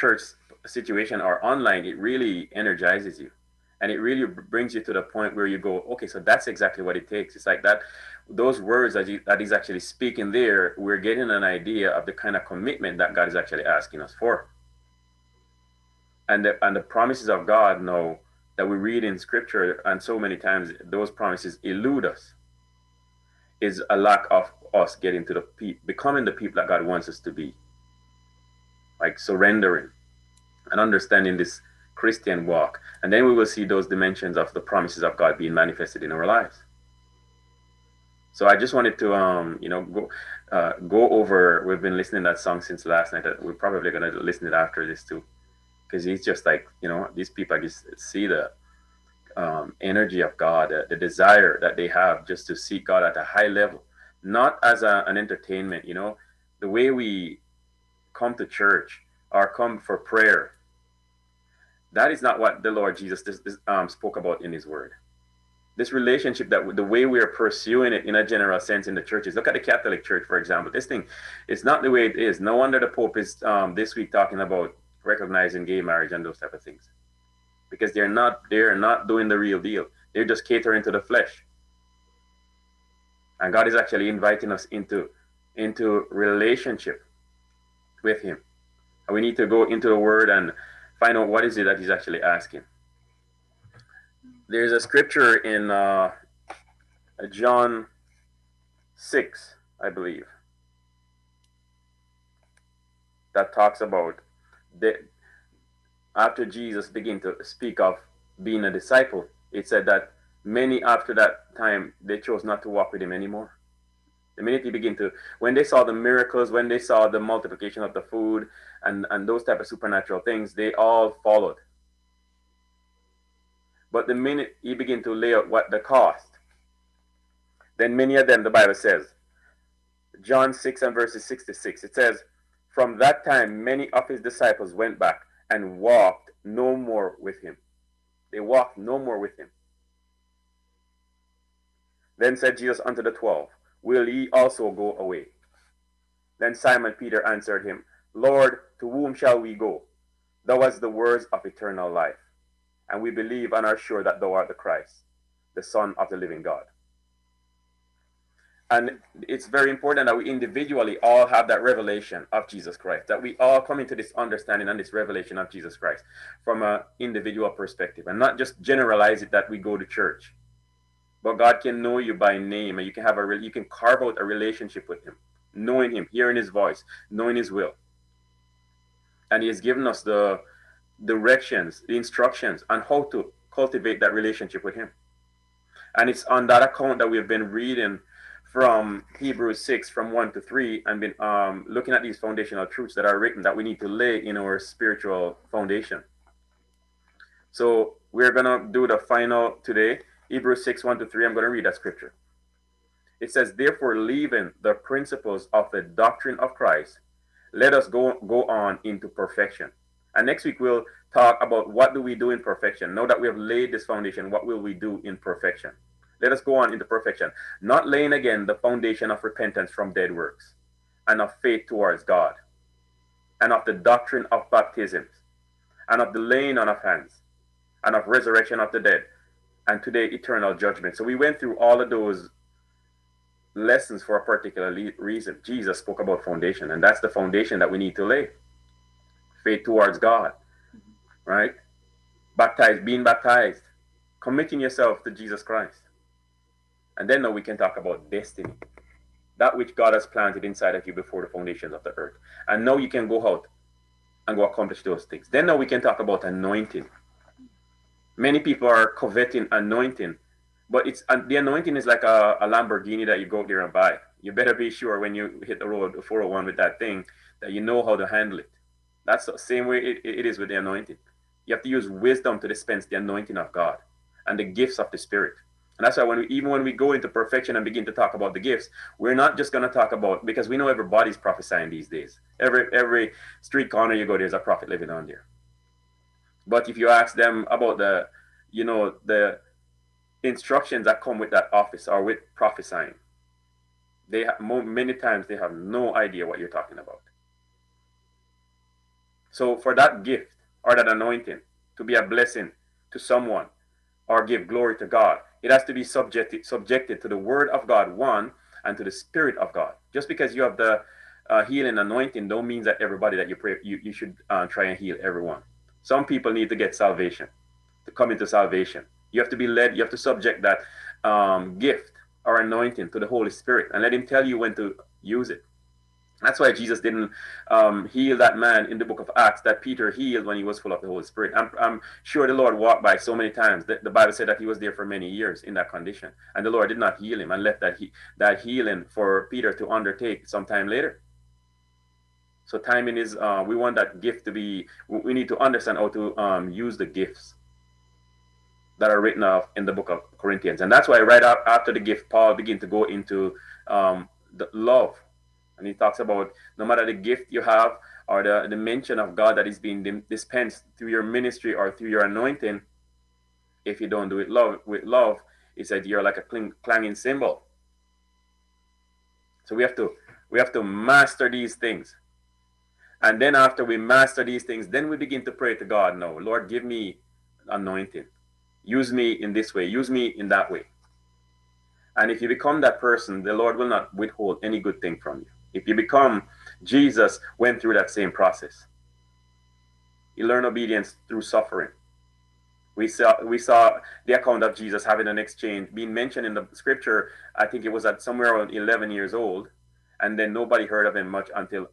church situation or online, it really energizes you. And it really brings you to the point where you go, okay, so that's exactly what it takes. It's like that, those words that, you, that he's actually speaking there, we're getting an idea of the kind of commitment that God is actually asking us for. And the, and the promises of God now that we read in scripture, and so many times those promises elude us, is a lack of us getting to the pe- becoming the people that God wants us to be. Like surrendering and understanding this Christian walk. And then we will see those dimensions of the promises of God being manifested in our lives. So I just wanted to, um, you know, go uh, go over. We've been listening that song since last night. We're probably gonna listen it after this too, because he's just like, you know, these people. I just see the um, energy of God, uh, the desire that they have just to seek God at a high level, not as a, an entertainment. You know, the way we come to church or come for prayer that is not what the Lord Jesus this, this, um, spoke about in His Word. This relationship that the way we are pursuing it in a general sense in the churches. Look at the Catholic Church, for example. This thing, it's not the way it is. No wonder the Pope is um, this week talking about recognizing gay marriage and those type of things, because they're not they're not doing the real deal. They're just catering to the flesh. And God is actually inviting us into into relationship with Him. We need to go into the Word and find out what is it that he's actually asking. There's a scripture in uh, John 6, I believe, that talks about that after Jesus began to speak of being a disciple, it said that many after that time they chose not to walk with him anymore. The minute he began to, when they saw the miracles, when they saw the multiplication of the food and, and those type of supernatural things, they all followed. But the minute he began to lay out what the cost, then many of them, the Bible says, John 6 and verses 66, it says, From that time, many of his disciples went back and walked no more with him. They walked no more with him. Then said Jesus unto the twelve, will ye also go away? Then Simon Peter answered him, Lord, to whom shall we go? Thou hast the words of eternal life, and we believe and are sure that thou art the Christ, the Son of the living God. And it's very important that we individually all have that revelation of Jesus Christ, that we all come into this understanding and this revelation of Jesus Christ from an individual perspective and not just generalize it that we go to church but God can know you by name, and you can have a you can carve out a relationship with Him, knowing Him, hearing His voice, knowing His will. And He has given us the directions, the instructions on how to cultivate that relationship with Him. And it's on that account that we've been reading from Hebrews 6, from 1 to 3, and been um, looking at these foundational truths that are written that we need to lay in our spiritual foundation. So we're going to do the final today. Hebrews 6 1 to 3. I'm going to read that scripture. It says, Therefore, leaving the principles of the doctrine of Christ, let us go, go on into perfection. And next week, we'll talk about what do we do in perfection. Now that we have laid this foundation, what will we do in perfection? Let us go on into perfection, not laying again the foundation of repentance from dead works and of faith towards God, and of the doctrine of baptisms, and of the laying on of hands, and of resurrection of the dead, and today eternal judgment. So we went through all of those lessons for a particular reason. Jesus spoke about foundation, and that's the foundation that we need to lay. Faith towards God, right? Baptized, being baptized, committing yourself to Jesus Christ. And then now we can talk about destiny. That which God has planted inside of you before the foundations of the earth. And now you can go out and go accomplish those things. Then now we can talk about anointing many people are coveting anointing, but it's uh, the anointing is like a, a Lamborghini that you go there and buy. You better be sure when you hit the road 401 with that thing that you know how to handle it. That's the same way it, it is with the anointing. You have to use wisdom to dispense the anointing of God and the gifts of the Spirit. And that's why when we, even when we go into perfection and begin to talk about the gifts, we're not just going to talk about because we know everybody's prophesying these days. Every every street corner you go, there's a prophet living on there. But if you ask them about the, you know, the instructions that come with that office or with prophesying, they have, many times they have no idea what you're talking about. So for that gift or that anointing to be a blessing to someone or give glory to God, it has to be subjected subjected to the word of God, one, and to the spirit of God. Just because you have the uh, healing anointing don't mean that everybody that you pray you, you should uh, try and heal everyone. Some people need to get salvation, to come into salvation. You have to be led, you have to subject that um, gift or anointing to the Holy Spirit and let him tell you when to use it. That's why Jesus didn't um, heal that man in the book of Acts that Peter healed when he was full of the Holy Spirit. I'm, I'm sure the Lord walked by so many times that the Bible said that he was there for many years in that condition. And the Lord did not heal him and left that, he, that healing for Peter to undertake sometime later. So timing is, uh, we want that gift to be, we need to understand how to um, use the gifts that are written off in the book of Corinthians. And that's why right after the gift, Paul begin to go into um, the love and he talks about no matter the gift you have or the, the mention of God that is being dispensed through your ministry or through your anointing, if you don't do it love with love, he said you're like a cling, clanging cymbal. So we have to we have to master these things. And then after we master these things, then we begin to pray to God. No, Lord, give me anointing. Use me in this way. Use me in that way. And if you become that person, the Lord will not withhold any good thing from you. If you become Jesus, went through that same process. He learned obedience through suffering. We saw we saw the account of Jesus having an exchange being mentioned in the scripture. I think it was at somewhere around 11 years old, and then nobody heard of him much until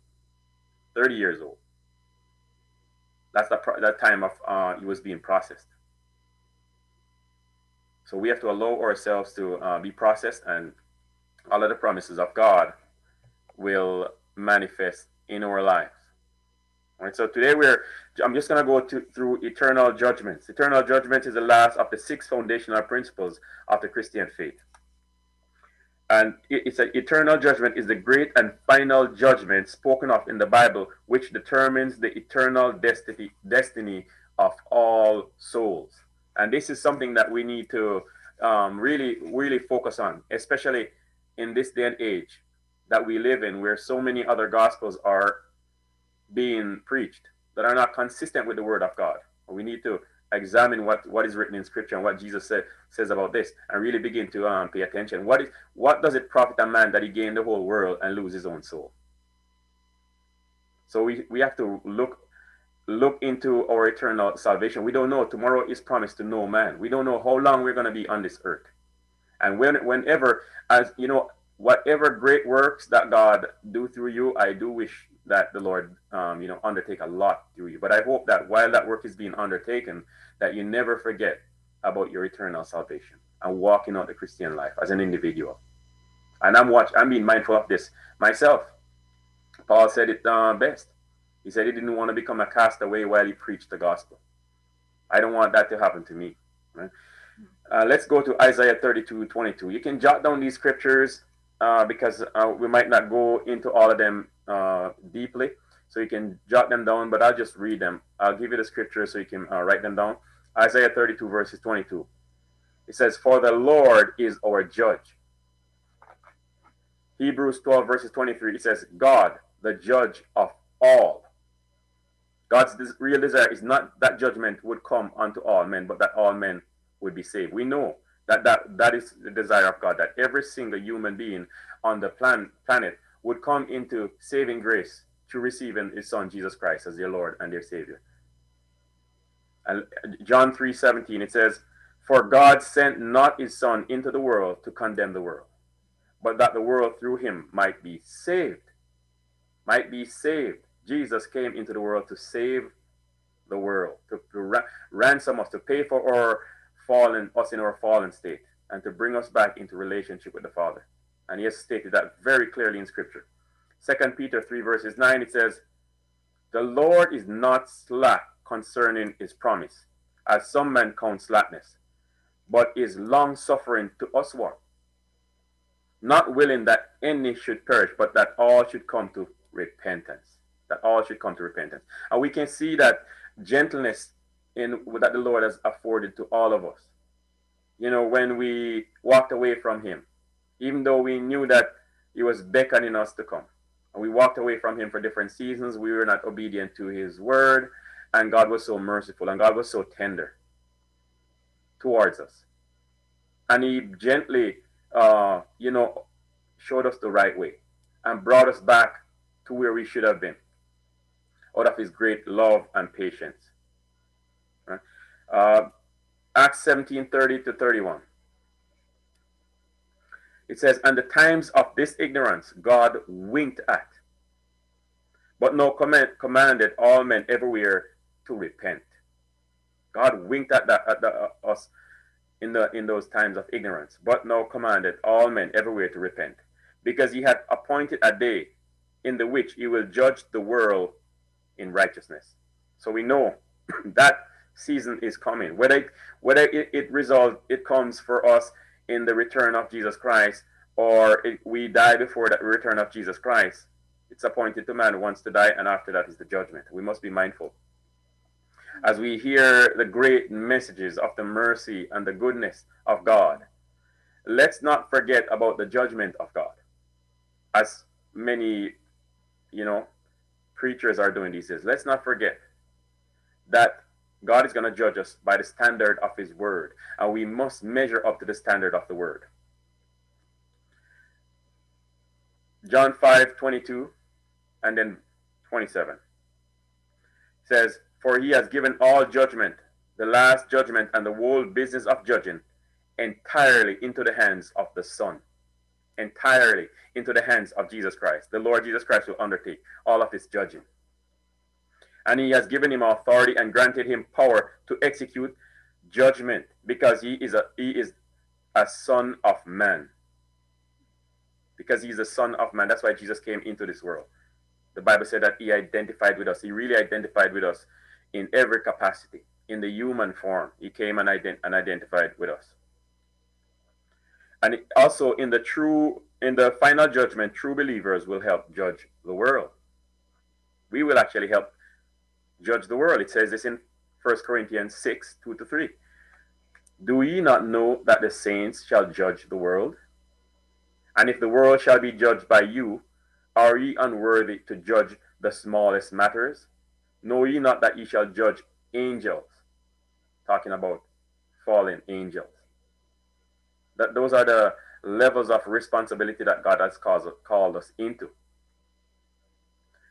30 years old. That's the that time of uh, he was being processed. So we have to allow ourselves to uh, be processed, and all of the promises of God will manifest in our lives. All right, so today we're, I'm just going to go to, through eternal judgments. Eternal judgment is the last of the six foundational principles of the Christian faith. And it's an eternal judgment is the great and final judgment spoken of in the Bible, which determines the eternal destiny, destiny of all souls. And this is something that we need to um, really, really focus on, especially in this day and age that we live in where so many other gospels are being preached that are not consistent with the word of God. We need to examine what, what is written in scripture and what Jesus said, says about this and really begin to um, pay attention. What is what does it profit a man that he gain the whole world and lose his own soul? So we, we have to look look into our eternal salvation. We don't know. Tomorrow is promised to no man. We don't know how long we're going to be on this earth. And when whenever, as you know, whatever great works that God do through you, I do wish that the Lord, um, you know, undertake a lot through you. But I hope that while that work is being undertaken, that you never forget about your eternal salvation and walking out the Christian life as an individual. And I'm watch, I'm being mindful of this myself. Paul said it uh, best. He said he didn't want to become a castaway while he preached the gospel. I don't want that to happen to me. Right? Uh, let's go to Isaiah 32, 22. You can jot down these scriptures uh, because uh, we might not go into all of them uh, deeply. So you can jot them down, but I'll just read them. I'll give you the scripture so you can uh, write them down. Isaiah 32, verses 22. It says, For the Lord is our judge. Hebrews 12, verses 23, it says, God, the judge of all. God's real desire is not that judgment would come unto all men, but that all men would be saved. We know that, that, that is the desire of God, that every single human being on the plan, planet would come into saving grace through receiving his son Jesus Christ as their Lord and their Savior. John 3 17, it says, For God sent not his son into the world to condemn the world, but that the world through him might be saved. Might be saved. Jesus came into the world to save the world, to, to ra ransom us, to pay for our fallen us in our fallen state and to bring us back into relationship with the Father. And he has stated that very clearly in Scripture. Second Peter 3, verses 9, it says, The Lord is not slack concerning his promise, as some men count slackness, but is long suffering to us what? Not willing that any should perish, but that all should come to repentance. That all should come to repentance. And we can see that gentleness in that the Lord has afforded to all of us. You know, when we walked away from Him, even though we knew that He was beckoning us to come, And we walked away from him for different seasons. We were not obedient to his word. And God was so merciful and God was so tender towards us. And he gently, uh, you know, showed us the right way and brought us back to where we should have been out of his great love and patience. Uh, Acts 17 30 to 31. It says, And the times of this ignorance God winked at, but no command, commanded all men everywhere to repent. God winked at, that, at the, uh, us in, the, in those times of ignorance, but no commanded all men everywhere to repent, because he had appointed a day in the which he will judge the world in righteousness. So we know that season is coming. Whether whether it, it it comes for us in the return of Jesus Christ, or it, we die before the return of Jesus Christ, it's appointed to man once to die, and after that is the judgment. We must be mindful. As we hear the great messages of the mercy and the goodness of God, let's not forget about the judgment of God. As many, you know, preachers are doing these days. Let's not forget that God is going to judge us by the standard of his word, and we must measure up to the standard of the word. John 5 22 and then 27 says, For he has given all judgment, the last judgment, and the whole business of judging entirely into the hands of the Son. Entirely into the hands of Jesus Christ. The Lord Jesus Christ will undertake all of this judging and he has given him authority and granted him power to execute judgment because he is a he is a son of man. Because he's a son of man. That's why jesus came into this world. The bible said that he identified with us. He really identified with us in every capacity. In the human form he came and, ident- and identified with us. And also in the true in the final judgment true believers will help judge the world. We will actually help judge the world. It says this in 1 Corinthians 6 2 to 3. Do ye not know that the saints shall judge the world? And if the world shall be judged by you, are ye unworthy to judge the smallest matters? Know ye not that ye shall judge angels? Talking about fallen angels. That those are the levels of responsibility that God has called, called us into.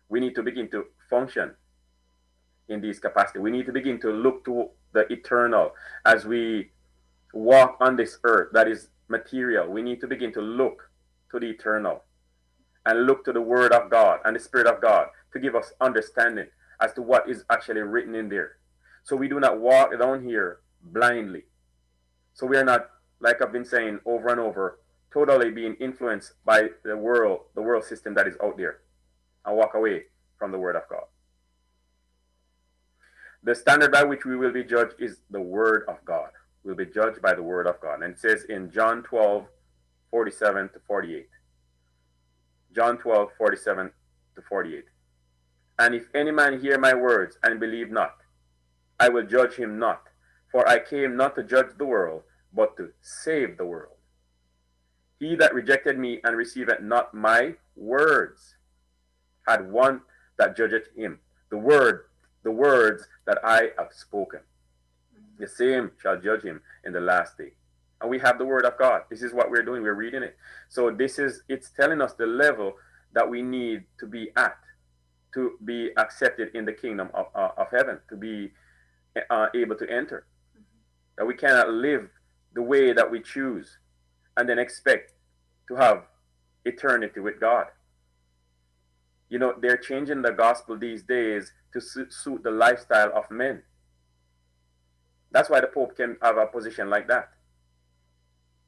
We need to begin to function in this capacity. We need to begin to look to the eternal as we walk on this earth that is material. We need to begin to look to the eternal and look to the Word of God and the Spirit of God to give us understanding as to what is actually written in there. So we do not walk down here blindly. So we are not, like I've been saying over and over, totally being influenced by the world, the world system that is out there, and walk away from the Word of God. The standard by which we will be judged is the word of God. We'll be judged by the word of God. And it says in John 12, 47 to 48. John 12, 47 to 48. And if any man hear my words and believe not, I will judge him not. For I came not to judge the world, but to save the world. He that rejected me and received not my words had one that judgeth him. The word the words that I have spoken. The same shall judge him in the last day. And we have the word of God. This is what we're doing. We're reading it. So this is, it's telling us the level that we need to be at to be accepted in the kingdom of, uh, of heaven, to be uh, able to enter. That we cannot live the way that we choose and then expect to have eternity with God. You know, they're changing the gospel these days to suit the lifestyle of men. That's why the Pope can have a position like that.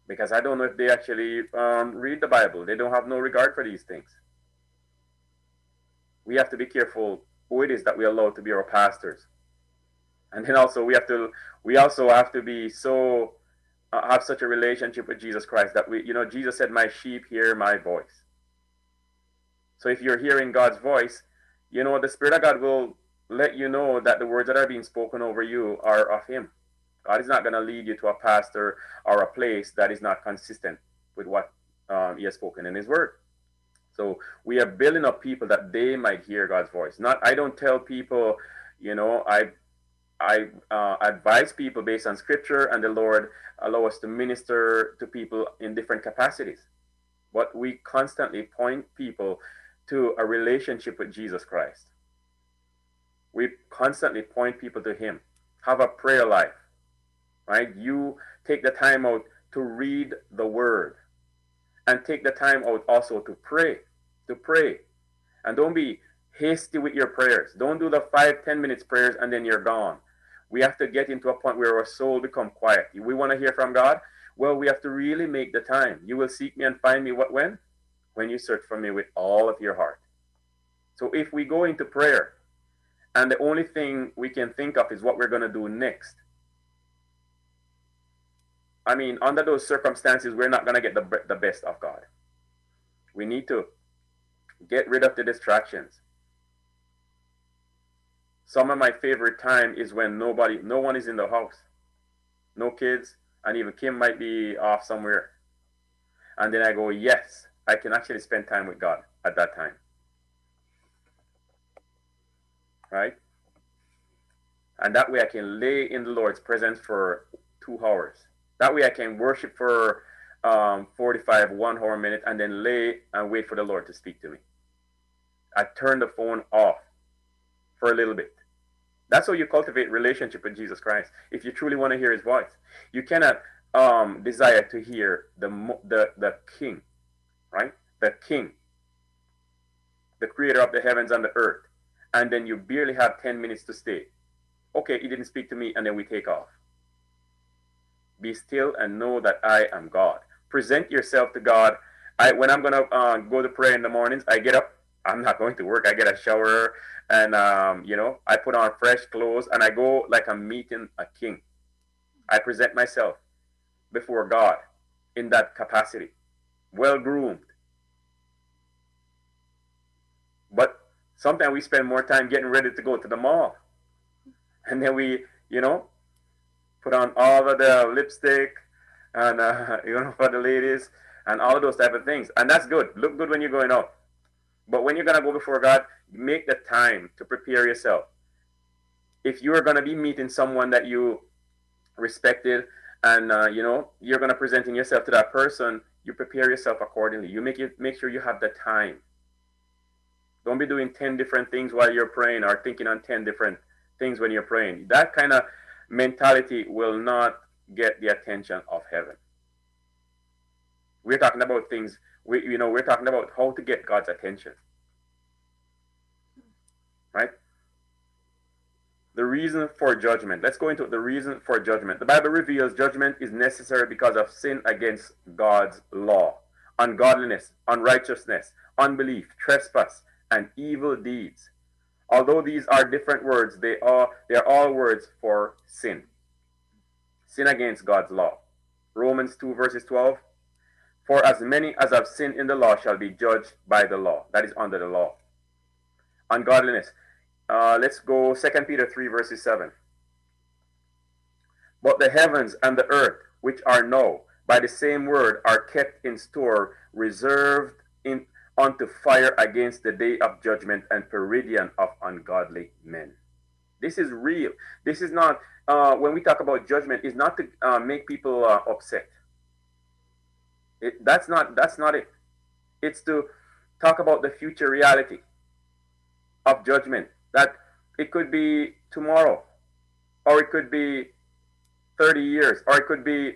Because I don't know if they actually um, read the Bible. They don't have no regard for these things. We have to be careful who it is that we allow to be our pastors. And then also we have to we also have to be so uh, have such a relationship with Jesus Christ that we you know Jesus said my sheep hear my voice. So if you're hearing God's voice, you know, the Spirit of God will let you know that the words that are being spoken over you are of Him. God is not going to lead you to a pastor or a place that is not consistent with what um, He has spoken in His Word. So we are building up people that they might hear God's voice. Not I don't tell people, you know, I I uh, advise people based on scripture and the Lord allow us to minister to people in different capacities. But we constantly point people to a relationship with Jesus Christ. We constantly point people to Him. Have a prayer life, right? You take the time out to read the Word and take the time out also to pray, to pray. And don't be hasty with your prayers. Don't do the five, ten minutes prayers and then you're gone. We have to get into a point where our soul become quiet. We want to hear from God. Well, we have to really make the time. You will seek me and find me what when? When you search for me with all of your heart. So if we go into prayer and the only thing we can think of is what we're going to do next, I mean, under those circumstances, we're not going to get the, the best of God. We need to get rid of the distractions. Some of my favorite time is when nobody, no one is in the house, no kids, and even Kim might be off somewhere. And then I go, yes, I can actually spend time with God at that time. Right? And that way I can lay in the Lord's presence for two hours. That way I can worship for um, 45, one hour minute, and then lay and wait for the Lord to speak to me. I turn the phone off for a little bit. That's how you cultivate relationship with Jesus Christ. If you truly want to hear His voice, you cannot um, desire to hear the the the King, right? The King, the Creator of the heavens and the earth, and then you barely have ten minutes to stay. Okay, He didn't speak to me, and then we take off. Be still and know that I am God. Present yourself to God. I when I'm gonna uh, go to pray in the mornings, I get up. I'm not going to work. I get a shower and um, you know i put on fresh clothes and i go like i'm meeting a king i present myself before god in that capacity well groomed sometimes we spend more time getting ready to go to the mall and then we you know put on all of the lipstick and uh, you know for the ladies and all those type of things and that's good look good when you're going out but when you're going to go before god make the time to prepare yourself. If you are going to be meeting someone that you respected and uh, you know you're going to presenting yourself to that person, you prepare yourself accordingly. You make it make sure you have the time. Don't be doing 10 different things while you're praying or thinking on 10 different things when you're praying. That kind of mentality will not get the attention of heaven. We're talking about things we you know we're talking about how to get God's attention right? The reason for judgment. Let's go into the reason for judgment. The Bible reveals judgment is necessary because of sin against God's law, ungodliness, unrighteousness, unbelief, trespass, and evil deeds. Although these are different words, they are they are all words for sin. Sin against God's law. Romans 2 verses 12. For as many as have sinned in the law shall be judged by the law. That is under the law ungodliness. Uh, let's go Second Peter 3, verses 7. But the heavens and the earth, which are now, by the same word, are kept in store, reserved in unto fire against the day of judgment and perdition of ungodly men. This is real. This is not, uh, when we talk about judgment, is not to uh, make people uh, upset. It, that's not that's not it. It's to talk about the future reality of judgment. That it could be tomorrow, or it could be 30 years, or it could be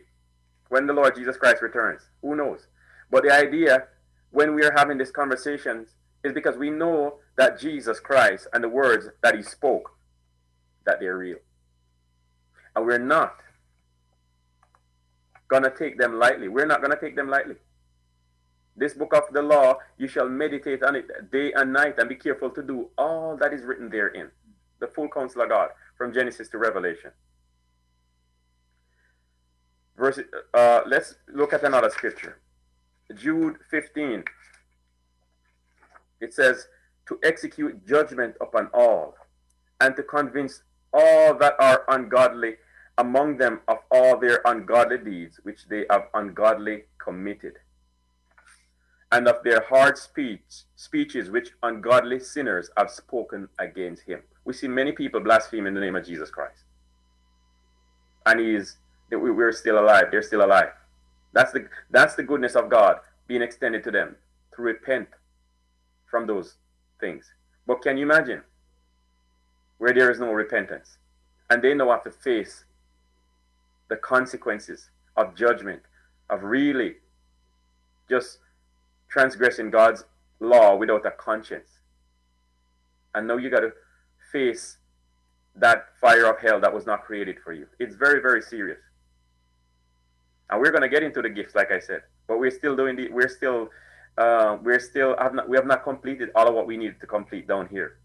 when the Lord Jesus Christ returns. Who knows? But the idea when we are having these conversations is because we know that Jesus Christ and the words that he spoke, that they're real. And we're not going to take them lightly. We're not going to take them lightly. This book of the law, you shall meditate on it day and night and be careful to do all that is written therein. The full counsel of God from Genesis to Revelation. Verse, uh, let's look at another scripture. Jude 15. It says, to execute judgment upon all and to convince all that are ungodly among them of all their ungodly deeds which they have ungodly committed and of their hard speech speeches which ungodly sinners have spoken against him. We see many people blaspheme in the name of Jesus Christ. And he he's we're still alive. They're still alive. That's the that's the goodness of God being extended to them to repent from those things. But can you imagine where there is no repentance? And they now have to face the consequences of judgment, of really just transgressing God's law without a conscience. And now you got to face that fire of hell that was not created for you. It's very, very serious. And we're going to get into the gifts, like I said, but we're still doing the, we're still, uh, we're still, have not, we have not completed all of what we needed to complete down here.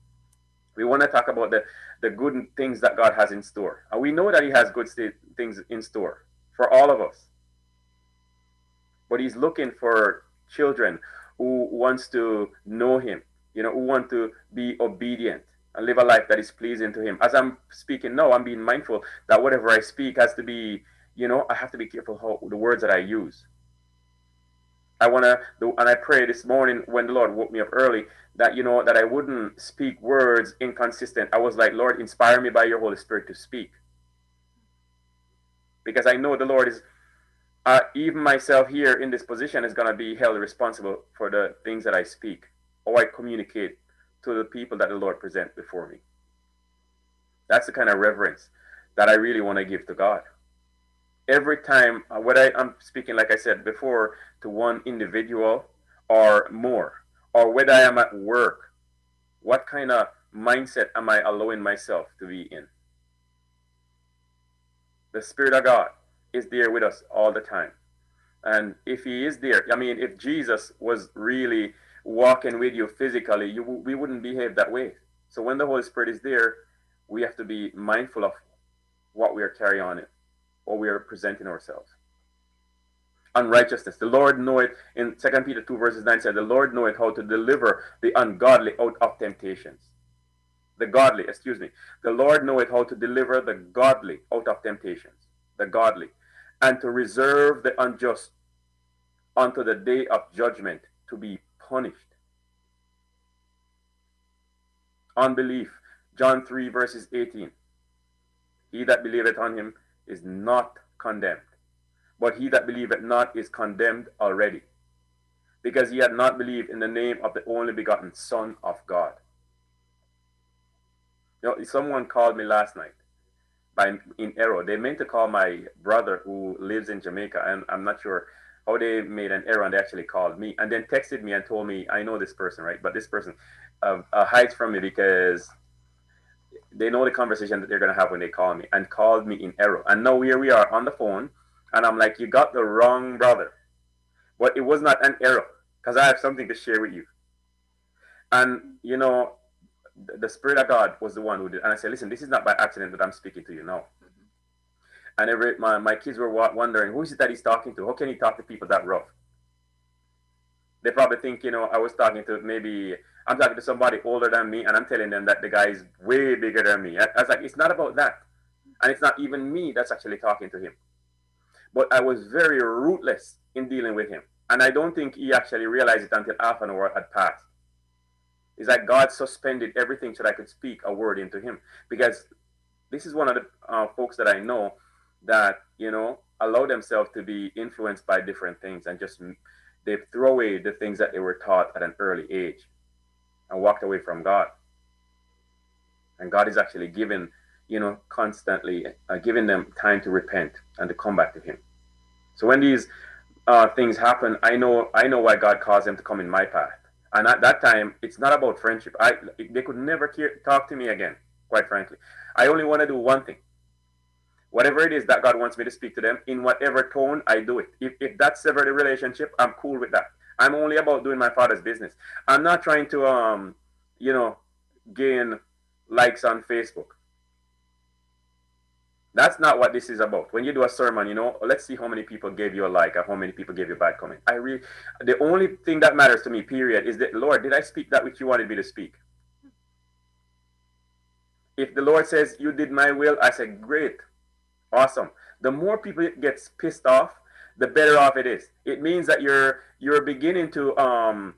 We want to talk about the, the good things that God has in store. And we know that He has good things in store for all of us. But He's looking for children who wants to know him, you know, who want to be obedient and live a life that is pleasing to him. As I'm speaking now, I'm being mindful that whatever I speak has to be, you know, I have to be careful how the words that I use. I want to, and I pray this morning when the Lord woke me up early that, you know, that I wouldn't speak words inconsistent. I was like, Lord, inspire me by your Holy Spirit to speak. Because I know the Lord is uh, even myself here in this position is going to be held responsible for the things that I speak or I communicate to the people that the Lord present before me. That's the kind of reverence that I really want to give to God. Every time, uh, whether I'm speaking, like I said before, to one individual or more, or whether I am at work, what kind of mindset am I allowing myself to be in? The Spirit of God is there with us all the time. And if he is there, I mean, if Jesus was really walking with you physically, you we wouldn't behave that way. So when the Holy Spirit is there, we have to be mindful of what we are carrying on it, or we are presenting ourselves. Unrighteousness. The Lord knoweth in 2 Peter 2 verses 9 said, The Lord knoweth how to deliver the ungodly out of temptations. The godly, excuse me. The Lord knoweth how to deliver the godly out of temptations. The godly and to reserve the unjust unto the day of judgment to be punished. Unbelief. John 3, verses 18. He that believeth on him is not condemned, but he that believeth not is condemned already, because he had not believed in the name of the only begotten Son of God. You know, someone called me last night by in error. They meant to call my brother who lives in Jamaica, and I'm not sure how they made an error and they actually called me and then texted me and told me I know this person, right? But this person uh, uh, hides from me because they know the conversation that they're gonna have when they call me and called me in error. And now here we are on the phone, and I'm like, you got the wrong brother, but it was not an error because I have something to share with you. And you know, the Spirit of God was the one who did. And I said, listen, this is not by accident that I'm speaking to you now. And every, my, my kids were wondering, who is it that he's talking to? How can he talk to people that rough? They probably think, you know, I was talking to maybe, I'm talking to somebody older than me, and I'm telling them that the guy is way bigger than me. I, I was like, it's not about that. And it's not even me that's actually talking to him. But I was very ruthless in dealing with him. And I don't think he actually realized it until half an hour had passed is that God suspended everything so that I could speak a word into him. Because this is one of the uh, folks that I know that, you know, allow themselves to be influenced by different things and just they throw away the things that they were taught at an early age and walked away from God. And God is actually giving, you know, constantly uh, giving them time to repent and to come back to Him. So when these uh, things happen, I know I know why God caused them to come in my path and at that time, it's not about friendship. I they could never talk to me again. Quite frankly, I only want to do one thing. Whatever it is that God wants me to speak to them, in whatever tone, I do it. If, if that's sever the relationship, I'm cool with that. I'm only about doing my father's business. I'm not trying to, um, you know, gain likes on Facebook. That's not what this is about. When you do a sermon, you know, let's see how many people gave you a like or how many people gave you a bad comment. I really, the only thing that matters to me, period, is that, Lord, did I speak that which you wanted me to speak? If the Lord says, you did my will, I say, great, awesome. The more people gets pissed off, the better off it is. It means that you're you're beginning to um,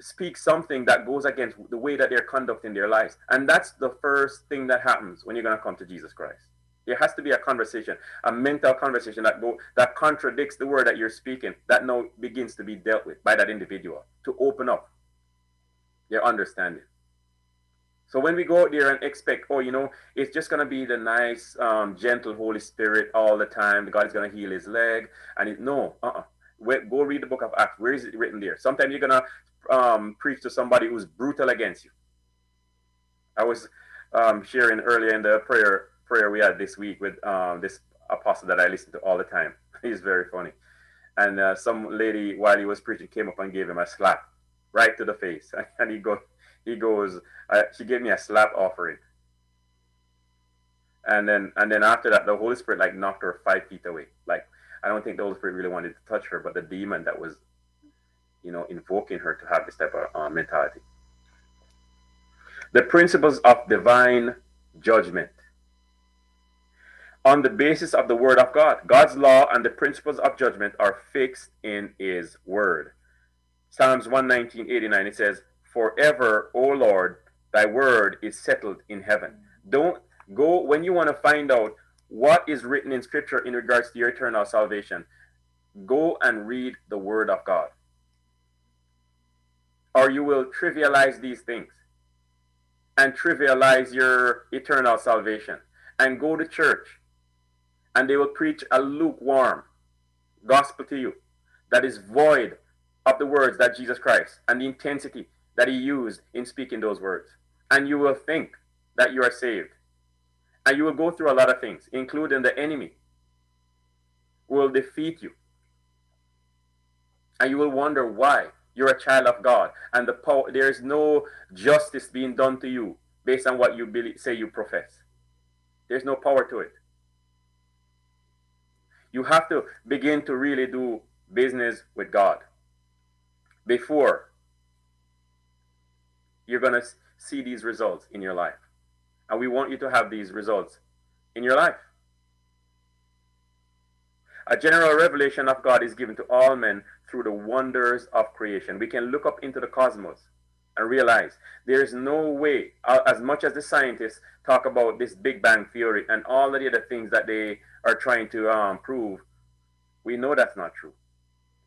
speak something that goes against the way that they're conducting their lives, and that's the first thing that happens when you're going to come to Jesus Christ. There has to be a conversation, a mental conversation that go that contradicts the word that you're speaking. That now begins to be dealt with by that individual to open up their understanding. So when we go out there and expect, oh, you know, it's just gonna be the nice, um, gentle Holy Spirit all the time. God is gonna heal his leg, and it, no, uh-uh. Go read the book of Acts. Where is it written there? Sometimes you're gonna um, preach to somebody who's brutal against you. I was um, sharing earlier in the prayer prayer we had this week with um, this apostle that I listen to all the time. He's very funny. And uh, some lady, while he was preaching, came up and gave him a slap right to the face, and he go he goes, she gave me a slap offering. And then and then after that, the Holy Spirit like knocked her five feet away. Like I don't think the Holy Spirit really wanted to touch her, but the demon that was, you know, invoking her to have this type of uh, mentality. The principles of divine judgment. On the basis of the word of God, God's law and the principles of judgment are fixed in His word. Psalms 119, 89, it says, forever, O Lord, thy word is settled in heaven. Don't go when you want to find out what is written in scripture in regards to your eternal salvation. Go and read the word of God. Or you will trivialize these things and trivialize your eternal salvation and go to church and they will preach a lukewarm gospel to you that is void of the words that Jesus Christ and the intensity that he used in speaking those words. And you will think that you are saved. And you will go through a lot of things, including the enemy will defeat you. And you will wonder why you're a child of God and the power, there is no justice being done to you based on what you believe, say you profess. There's no power to it. You have to begin to really do business with God before you're going to see these results in your life. And we want you to have these results in your life. A general revelation of God is given to all men through the wonders of creation. We can look up into the cosmos and realize there is no way, as much as the scientists talk about this Big Bang theory and all the other things that they are trying to um, prove, we know that's not true.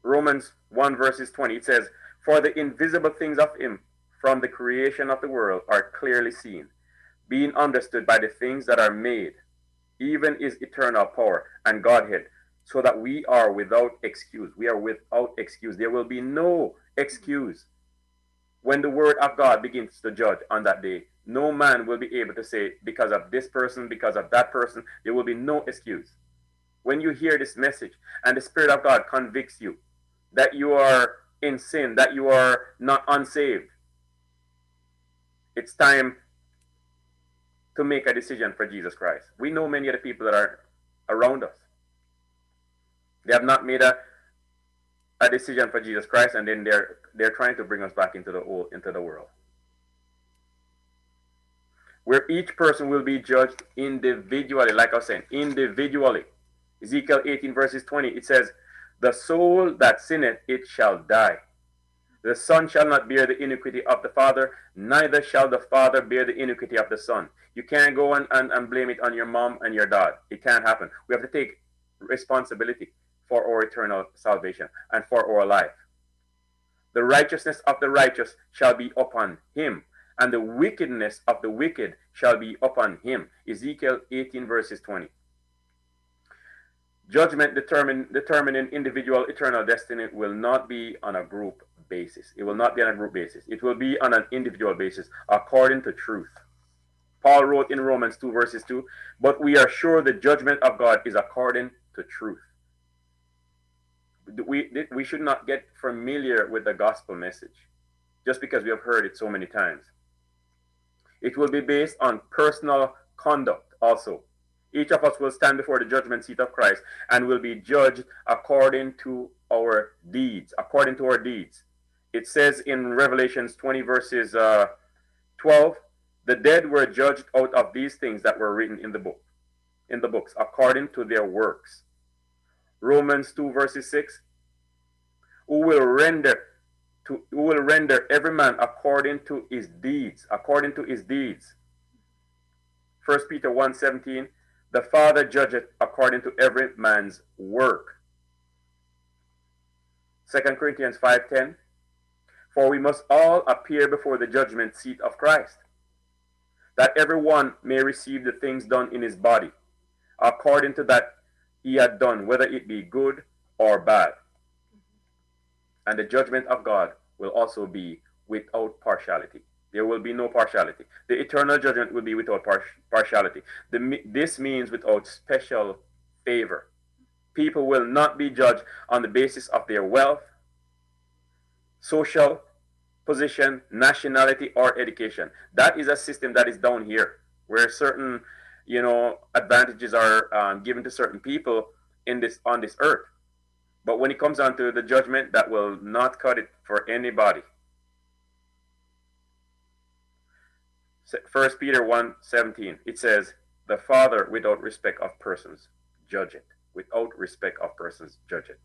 Romans 1 verses 20, it says, For the invisible things of him from the creation of the world are clearly seen, being understood by the things that are made, even his eternal power and Godhead, so that we are without excuse. We are without excuse. There will be no excuse when the word of God begins to judge on that day. No man will be able to say, because of this person, because of that person, there will be no excuse. When you hear this message and the Spirit of God convicts you that you are in sin, that you are not unsaved, it's time to make a decision for Jesus Christ. We know many of the people that are around us. They have not made a, a decision for Jesus Christ, and then they're they're trying to bring us back into the old into the world. Where each person will be judged individually, like I was saying, individually. Ezekiel 18, verses 20, it says, The soul that sinneth, it shall die. The son shall not bear the iniquity of the father, neither shall the father bear the iniquity of the son. You can't go and, and, and blame it on your mom and your dad. It can't happen. We have to take responsibility for our eternal salvation and for our life. The righteousness of the righteous shall be upon him, and the wickedness of the wicked shall be upon him. Ezekiel 18, verses 20. Judgment determine, determining individual eternal destiny will not be on a group basis. It will not be on a group basis. It will be on an individual basis according to truth. Paul wrote in Romans 2 verses 2, but we are sure the judgment of God is according to truth. We, we should not get familiar with the gospel message just because we have heard it so many times. It will be based on personal conduct also. Each of us will stand before the judgment seat of Christ and will be judged according to our deeds, according to our deeds. It says in Revelations 20, verses uh, 12, the dead were judged out of these things that were written in the book, in the books, according to their works. Romans 2 verses 6. Who will render to who will render every man according to his deeds, according to his deeds. First Peter 1 17, the Father judgeth according to every man's work. Second Corinthians 5 10, for we must all appear before the judgment seat of Christ, that every one may receive the things done in his body, according to that he had done, whether it be good or bad. And the judgment of God will also be without partiality. There will be no partiality. The eternal judgment will be without par partiality. The, this means without special favor. People will not be judged on the basis of their wealth, social position, nationality, or education. That is a system that is down here, where certain, you know, advantages are um, given to certain people in this on this earth. But when it comes down to the judgment, that will not cut it for anybody. First Peter 1 17, it says, The Father without respect of persons judge it. Without respect of persons judge it.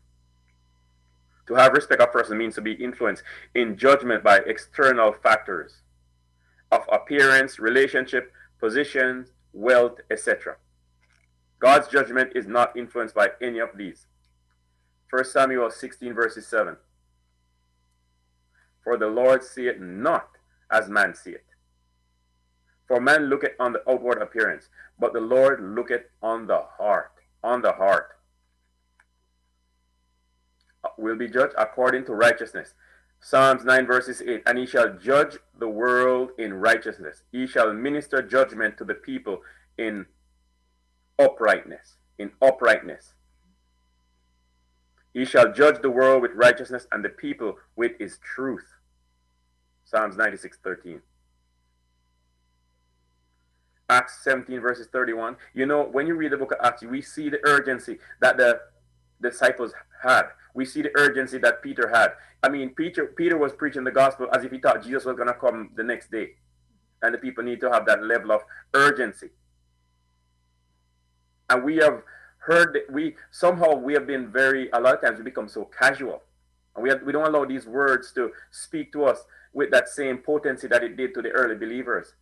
To have respect of persons means to be influenced in judgment by external factors of appearance, relationship, position, wealth, etc. God's judgment is not influenced by any of these. 1 Samuel 16, verses 7. For the Lord seeth not as man seeth. For man looketh on the outward appearance, but the Lord looketh on the heart. On the heart. Will be judged according to righteousness. Psalms 9 verses 8. And he shall judge the world in righteousness. He shall minister judgment to the people in uprightness. In uprightness. He shall judge the world with righteousness and the people with his truth. Psalms 96, 13. Acts 17, verses 31. You know, when you read the book of Acts, we see the urgency that the disciples had. We see the urgency that Peter had. I mean, Peter, Peter was preaching the gospel as if he thought Jesus was going to come the next day. And the people need to have that level of urgency. And we have heard that we somehow we have been very a lot of times we become so casual and we have, we don't allow these words to speak to us with that same potency that it did to the early believers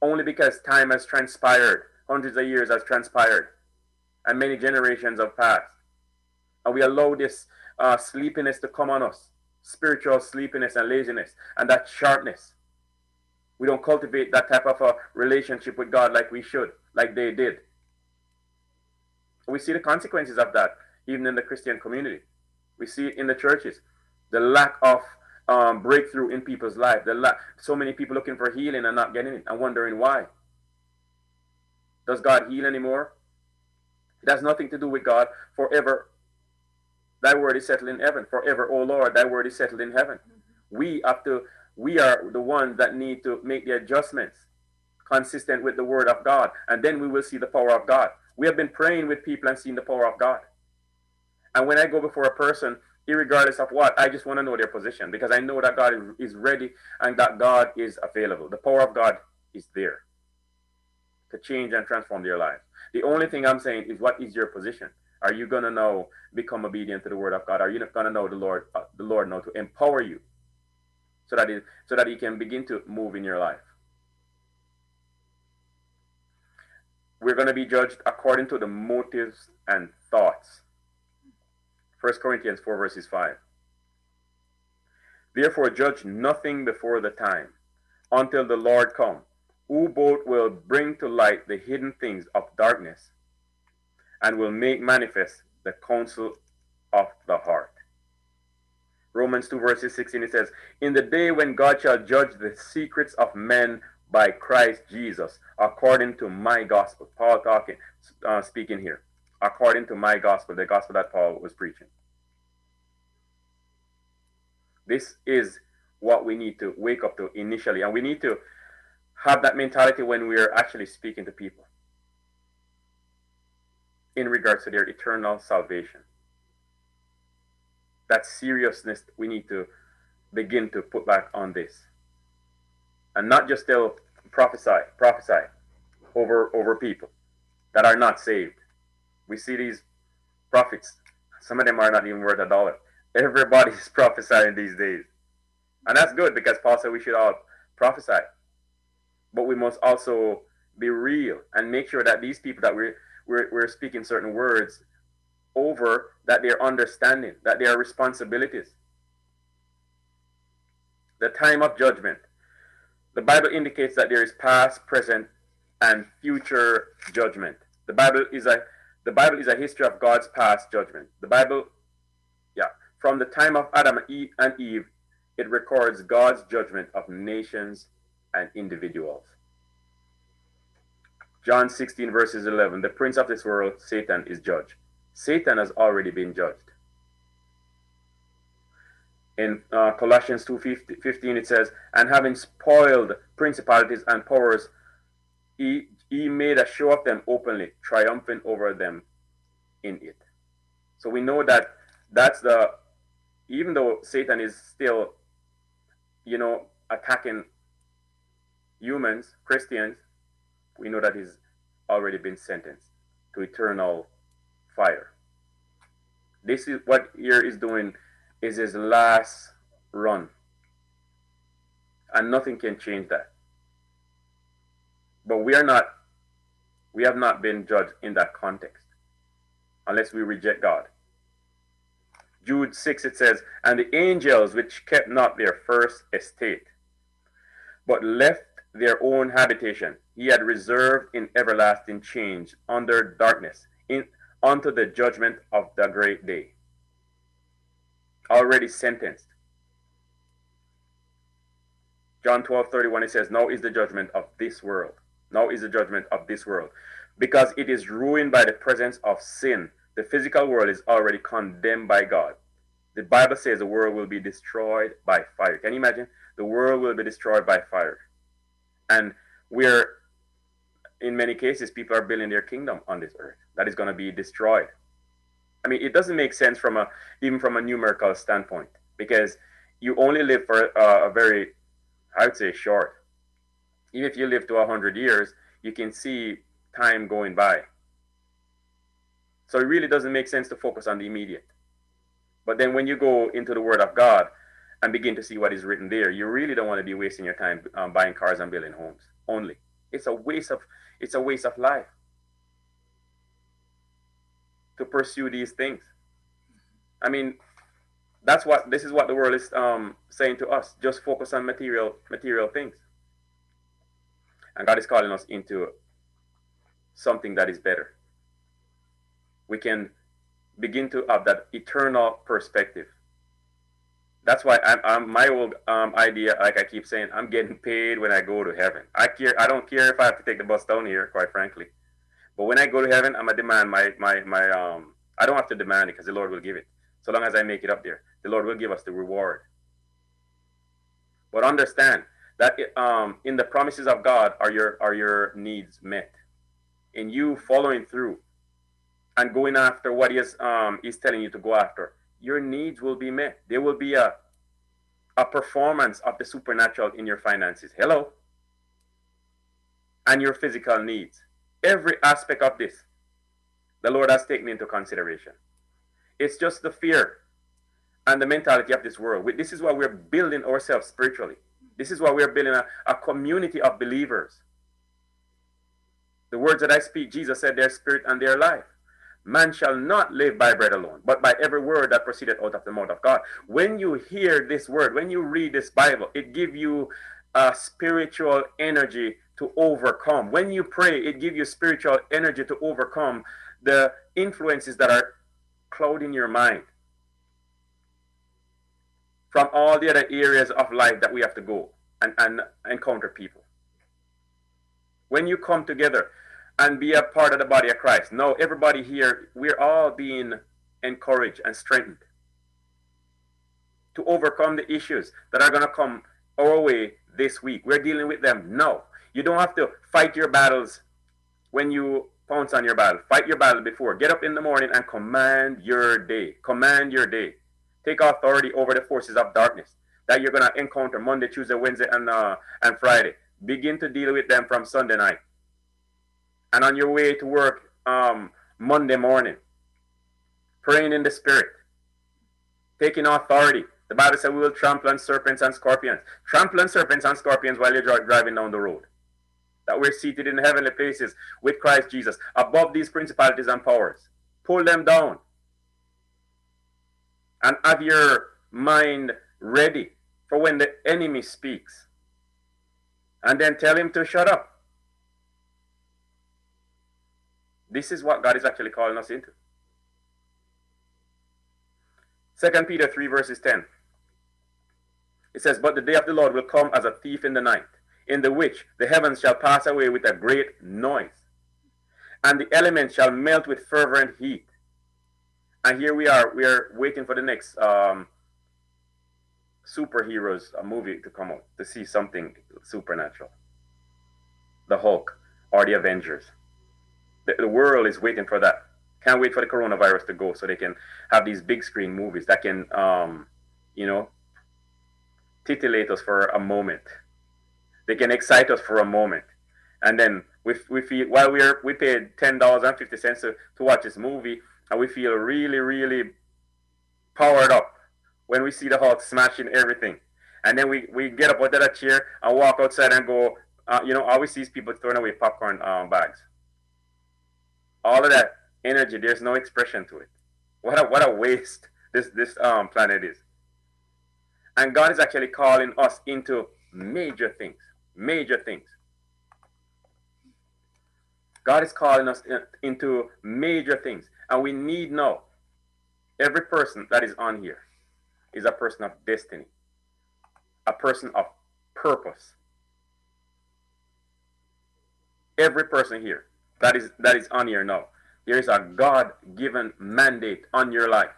only because time has transpired hundreds of years has transpired and many generations have passed and we allow this uh, sleepiness to come on us spiritual sleepiness and laziness and that sharpness we don't cultivate that type of a relationship with god like we should like they did we see the consequences of that even in the Christian community. We see it in the churches. The lack of um, breakthrough in people's life. The lack, so many people looking for healing and not getting it and wondering why. Does God heal anymore? It has nothing to do with God forever. Thy word is settled in heaven. Forever, O Lord, thy word is settled in heaven. Mm-hmm. We have to, we are the ones that need to make the adjustments consistent with the word of God. And then we will see the power of God. We have been praying with people and seeing the power of God. And when I go before a person, regardless of what, I just want to know their position because I know that God is ready and that God is available. The power of God is there to change and transform their lives. The only thing I'm saying is, what is your position? Are you gonna know become obedient to the word of God? Are you not gonna know the Lord, uh, the Lord know to empower you, so that it, so that He can begin to move in your life? we're going to be judged according to the motives and thoughts. 1 Corinthians 4 verses 5. Therefore judge nothing before the time, until the Lord come, who both will bring to light the hidden things of darkness, and will make manifest the counsel of the heart. Romans 2 verses 16 it says, In the day when God shall judge the secrets of men by Christ Jesus, according to my gospel. Paul talking, uh, speaking here, according to my gospel, the gospel that Paul was preaching. This is what we need to wake up to initially, and we need to have that mentality when we are actually speaking to people in regards to their eternal salvation. That seriousness we need to begin to put back on this and not just tell prophesy, prophesy over over people that are not saved. We see these prophets Some of them are not even worth a dollar. Everybody's prophesying these days. And that's good because Paul said we should all prophesy. But we must also be real and make sure that these people that we're, we're, we're speaking certain words over, that they're understanding, that they are responsibilities. The time of judgment. The Bible indicates that there is past, present, and future judgment. The Bible is a the Bible is a history of God's past judgment. The Bible, yeah, from the time of Adam and Eve, it records God's judgment of nations and individuals. John 16, verses 11 The prince of this world, Satan, is judged. Satan has already been judged. In uh, Colossians 2 15, it says, And having spoiled principalities and powers, he, he made a show of them openly, triumphing over them in it. So we know that that's the, even though Satan is still, you know, attacking humans, Christians, we know that he's already been sentenced to eternal fire. This is what here is doing is his last run. And nothing can change that. But we are not, we have not been judged in that context unless we reject God. Jude 6 it says, And the angels which kept not their first estate, but left their own habitation, he had reserved in everlasting change under darkness, in unto the judgment of the great day. Already sentenced. John 12, 31, it says, Now is the judgment of this world. Now is the judgment of this world. Because it is ruined by the presence of sin. The physical world is already condemned by God. The Bible says the world will be destroyed by fire. Can you imagine? The world will be destroyed by fire. And we're, in many cases, people are building their kingdom on this earth that is going to be destroyed. I mean, it doesn't make sense from a, even from a numerical standpoint, because you only live for uh, a very, I would say, short even if you live to 100 years, you can see time going by. So it really doesn't make sense to focus on the immediate. But then when you go into the Word of God and begin to see what is written there, you really don't want to be wasting your time um, buying cars and building homes only. It's a waste of it's a waste of life to pursue these things. I mean, that's what this is what the world is um, saying to us. Just focus on material material things. And God is calling us into something that is better. We can begin to have that eternal perspective. That's why I'm, I'm my old um, idea, like I keep saying, I'm getting paid when I go to heaven. I care. I don't care if I have to take the bus down here, quite frankly. But when I go to heaven, I'm gonna demand my my my um. I don't have to demand it because the Lord will give it. So long as I make it up there, the Lord will give us the reward. But understand, that um, in the promises of God are your are your needs met, in you following through, and going after what He is um, is telling you to go after, your needs will be met. There will be a a performance of the supernatural in your finances. Hello, and your physical needs. Every aspect of this, the Lord has taken into consideration. It's just the fear and the mentality of this world. This is why we're building ourselves spiritually. This is why we are building a, a community of believers. The words that I speak, Jesus said, their spirit and their life. Man shall not live by bread alone, but by every word that proceeded out of the mouth of God. When you hear this word, when you read this Bible, it gives you a spiritual energy to overcome. When you pray, it gives you spiritual energy to overcome the influences that are clouding your mind from all the other areas of life that we have to go and, and encounter people. When you come together and be a part of the body of Christ, no, everybody here, we're all being encouraged and strengthened to overcome the issues that are going to come our way this week. We're dealing with them. No, you don't have to fight your battles when you pounce on your battle. Fight your battle before. Get up in the morning and command your day. Command your day. Take authority over the forces of darkness that you're going to encounter Monday, Tuesday, Wednesday, and, uh, and Friday. Begin to deal with them from Sunday night. And on your way to work um, Monday morning, praying in the spirit, taking authority. The Bible said we will trample on serpents and scorpions. Trample on serpents and scorpions while you're driving down the road. That we're seated in heavenly places with Christ Jesus, above these principalities and powers. Pull them down. And have your mind ready for when the enemy speaks. And then tell him to shut up. This is what God is actually calling us into. Second Peter 3 verses 10. It says, But the day of the Lord will come as a thief in the night, in the which the heavens shall pass away with a great noise, and the elements shall melt with fervent heat. And here we are, we are waiting for the next um, superheroes a movie to come out to see something supernatural. The Hulk or the Avengers. The, the world is waiting for that. Can't wait for the coronavirus to go so they can have these big screen movies that can, um, you know, titillate us for a moment. They can excite us for a moment, and then we, we feel while we're we paid ten dollars and fifty cents to, to watch this movie, and we feel really really powered up when we see the Hulk smashing everything, and then we, we get up out of that chair and walk outside and go. Uh, you know, always sees people throwing away popcorn um, bags. All of that energy, there's no expression to it. What a what a waste this this um, planet is. And God is actually calling us into major things, major things. God is calling us into major things, and we need now. Every person that is on here is a person of destiny, a person of purpose. Every person here that is that is on here now there is a God given mandate on your life.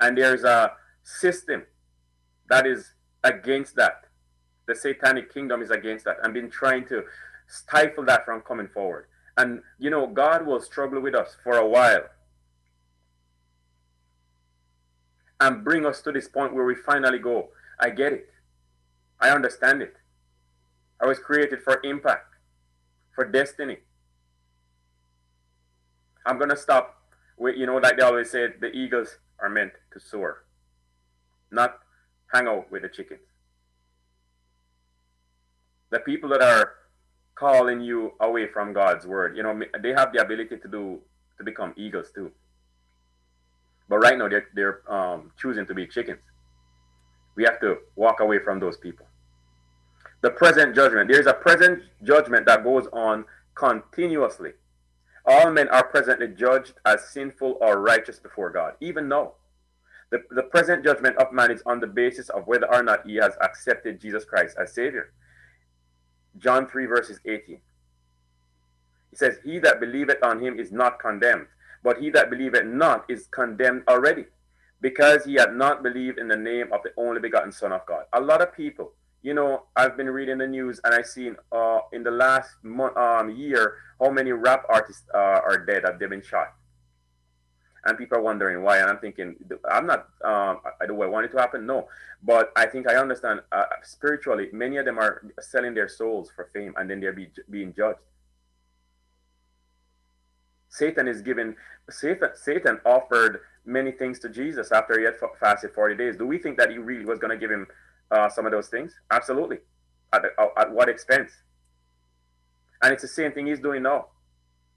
And there's a system that is against that. The satanic kingdom is against that and been trying to stifle that from coming forward. And, you know, God will struggle with us for a while and bring us to this point where we finally go, I get it. I understand it. I was created for impact, for destiny. I'm gonna stop with you know like they always say the eagles are meant to soar, not hang out with the chickens. The people that are calling you away from God's word, you know, they have the ability to do to become eagles too. But right now they're they're um, choosing to be chickens. We have to walk away from those people. The present judgment. There is a present judgment that goes on continuously all men are presently judged as sinful or righteous before God, even now. The, the present judgment of man is on the basis of whether or not he has accepted Jesus Christ as Savior. John 3, verses 18. He says, He that believeth on him is not condemned, but he that believeth not is condemned already, because he had not believed in the name of the only begotten Son of God. A lot of people you know, I've been reading the news and I've seen uh, in the last month, um, year how many rap artists uh, are dead, have they've been shot? And people are wondering why. And I'm thinking, I'm not, um, I, do I want it to happen? No. But I think I understand uh, spiritually, many of them are selling their souls for fame and then they're be, being judged. Satan is given, Satan, Satan offered many things to Jesus after he had fasted 40 days. Do we think that he really was going to give him uh, some of those things? Absolutely. At, at what expense? And it's the same thing he's doing now.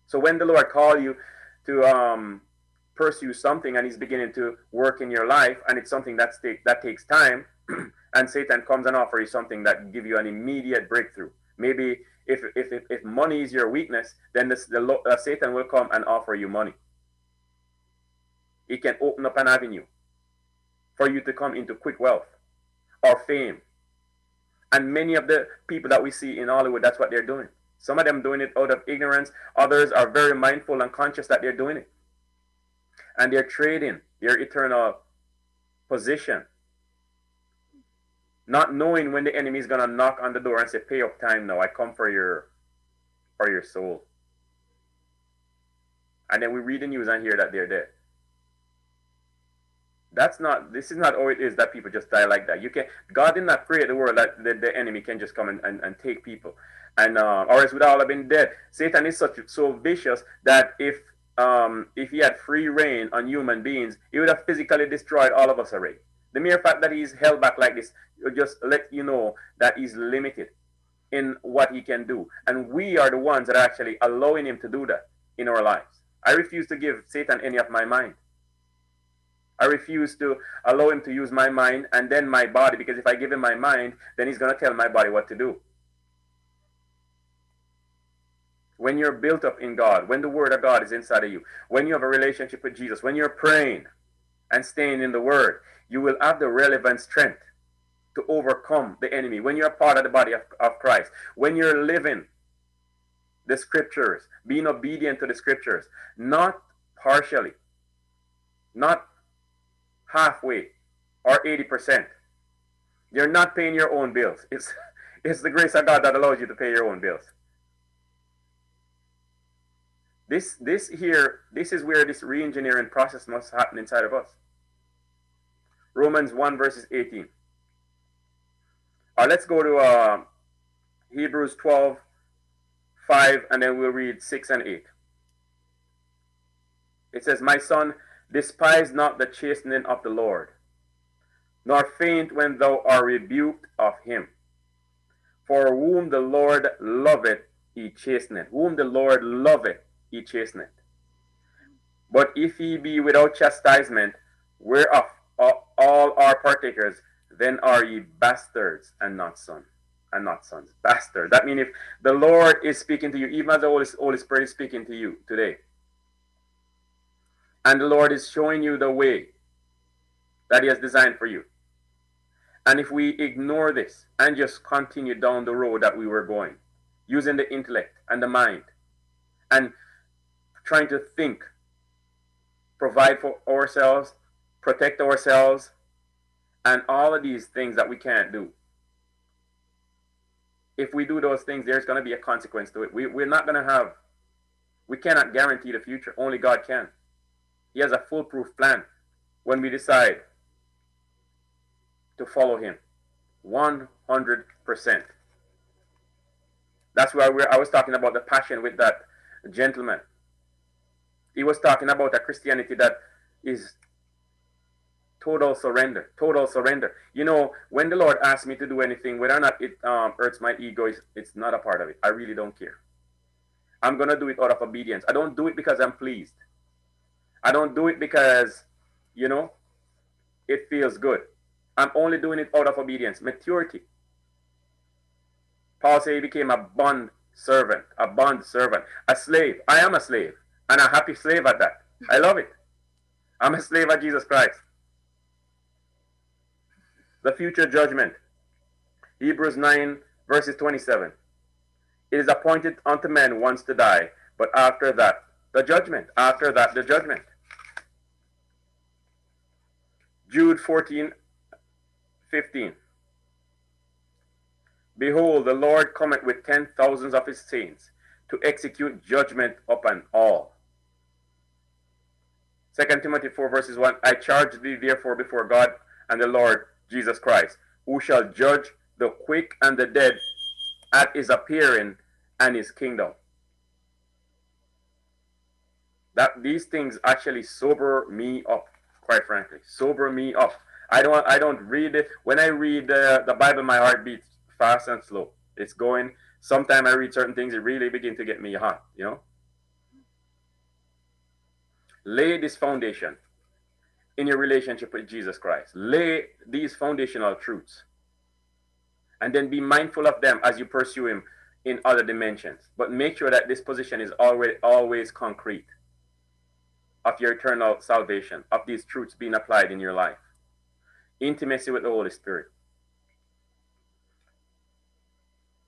So when the Lord call you to um, pursue something and he's beginning to work in your life and it's something that's take, that takes time and Satan comes and offers you something that give you an immediate breakthrough. Maybe if, if, if, if money is your weakness, then this, the, uh, Satan will come and offer you money. He can open up an avenue for you to come into quick wealth or fame. And many of the people that we see in Hollywood, that's what they're doing. Some of them doing it out of ignorance. Others are very mindful and conscious that they're doing it. And they're trading their eternal position. Not knowing when the enemy is to knock on the door and say, pay up time now. I come for your, for your soul. And then we read the news and hear that they're dead that's not this is not how it is that people just die like that you can god did not create the world that the, the enemy can just come and, and, and take people and uh, or else would all have been dead satan is such so vicious that if um, if he had free reign on human beings, he would have physically destroyed all of us already. The mere fact that he's held back like this just let you know that he's limited in what he can do. And we are the ones that are actually allowing him to do that in our lives. I refuse to give Satan any of my mind. I refuse to allow him to use my mind and then my body because if I give him my mind, then he's going to tell my body what to do. When you're built up in God, when the word of God is inside of you, when you have a relationship with Jesus, when you're praying and staying in the word, you will have the relevant strength to overcome the enemy. When you're part of the body of, of Christ, when you're living the scriptures, being obedient to the scriptures, not partially, not halfway or 80%. You're not paying your own bills. It's, it's the grace of God that allows you to pay your own bills. This, this here, this is where this re-engineering process must happen inside of us. Romans 1 verses 18. Uh, let's go to uh, Hebrews 12, 5, and then we'll read 6 and 8. It says, My son, despise not the chastening of the Lord, nor faint when thou art rebuked of him. For whom the Lord loveth, he chasteneth. Whom the Lord loveth, he chasteneth. But if he be without chastisement, whereof all are partakers, then are ye bastards and not sons. And not sons. Bastard. That means if the Lord is speaking to you, even as the Holy Spirit is speaking to you today, and the Lord is showing you the way that He has designed for you. And if we ignore this and just continue down the road that we were going, using the intellect and the mind, and trying to think, provide for ourselves, protect ourselves, and all of these things that we can't do. If we do those things, there's going to be a consequence to it. We, we're not going to have, we cannot guarantee the future. Only God can. He has a foolproof plan when we decide to follow Him. 100%. That's why I was talking about the passion with that gentleman. He was talking about a Christianity that is total surrender, total surrender. You know, when the Lord asks me to do anything, whether or not it um, hurts my ego, it's, it's not a part of it. I really don't care. I'm going to do it out of obedience. I don't do it because I'm pleased. I don't do it because, you know, it feels good. I'm only doing it out of obedience, maturity. Paul said he became a bond servant, a bond servant, a slave. I am a slave, and a happy slave at that. I love it. I'm a slave of Jesus Christ. The future judgment. Hebrews 9, verses 27. It is appointed unto men once to die, but after that, the judgment. After that, the judgment. Jude 14, 15. Behold, the Lord cometh with ten thousands of his saints to execute judgment upon all. 2 Timothy 4 verses 1, I charge thee therefore before God and the Lord Jesus Christ, who shall judge the quick and the dead at his appearing and his kingdom. That these things actually sober me up quite frankly. Sober me up. I don't I don't read it. When I read the, the Bible, my heart beats fast and slow. It's going. Sometimes I read certain things, it really begin to get me hot, you know. Lay this foundation in your relationship with Jesus Christ. Lay these foundational truths. And then be mindful of them as you pursue him in other dimensions. But make sure that this position is always always concrete of your eternal salvation, of these truths being applied in your life. Intimacy with the Holy Spirit.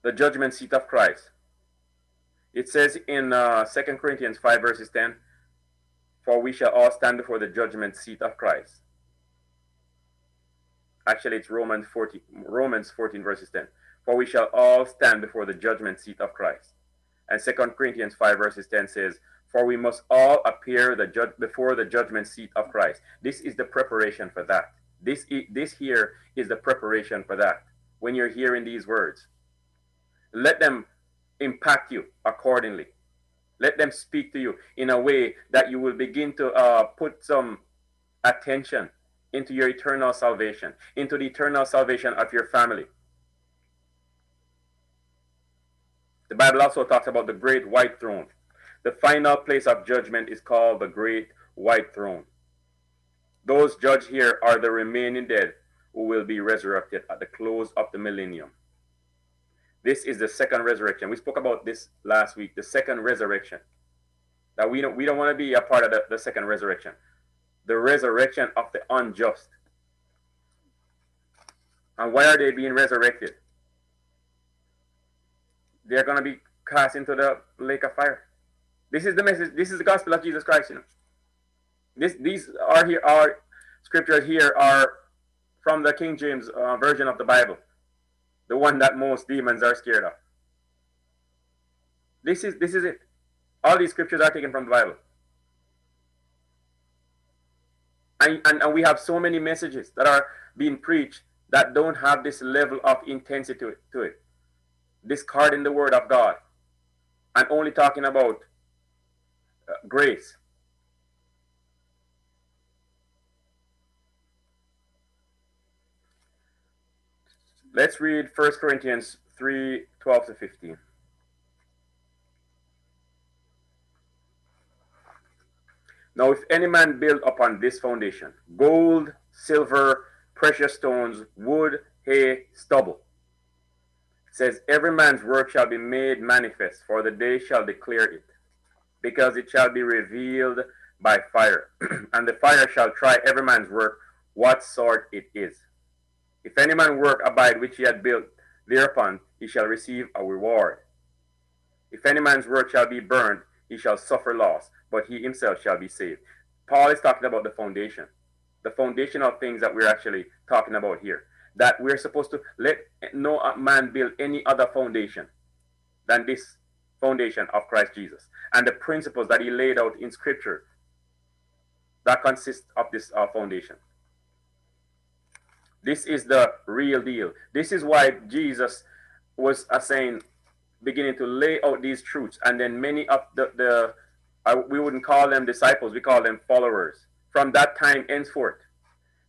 The judgment seat of Christ. It says in uh, 2 Corinthians 5 verses 10, For we shall all stand before the judgment seat of Christ. Actually, it's Romans 14, Romans 14 verses 10. For we shall all stand before the judgment seat of Christ. And 2 Corinthians 5 verses 10 says, for we must all appear the judge before the judgment seat of Christ. This is the preparation for that. This, this here is the preparation for that. When you're hearing these words, let them impact you accordingly. Let them speak to you in a way that you will begin to uh, put some attention into your eternal salvation, into the eternal salvation of your family. The Bible also talks about the great white throne. The final place of judgment is called the great white throne. Those judged here are the remaining dead who will be resurrected at the close of the millennium. This is the second resurrection. We spoke about this last week, the second resurrection. That we don't we don't want to be a part of the, the second resurrection. The resurrection of the unjust. And why are they being resurrected? They're gonna be cast into the lake of fire. This is the message, this is the gospel of Jesus Christ, you know. This these are here are scriptures here are from the King James uh, version of the Bible the one that most demons are scared of. This is this is it. All these scriptures are taken from the Bible. And, and, and we have so many messages that are being preached that don't have this level of intensity to it, to it. Discarding the word of God and only talking about uh, grace. Let's read 1 Corinthians 3 12 to 15. Now, if any man build upon this foundation gold, silver, precious stones, wood, hay, stubble, says, Every man's work shall be made manifest, for the day shall declare it, because it shall be revealed by fire. and the fire shall try every man's work, what sort it is. If any man work abide which he had built, thereupon he shall receive a reward. If any man's work shall be burned, he shall suffer loss, but he himself shall be saved. Paul is talking about the foundation, the foundational things that we're actually talking about here. That we're supposed to let no man build any other foundation than this foundation of Christ Jesus and the principles that he laid out in Scripture that consist of this uh, foundation. This is the real deal. This is why Jesus was uh, saying, beginning to lay out these truths. And then many of the, the uh, we wouldn't call them disciples, we call them followers. From that time henceforth,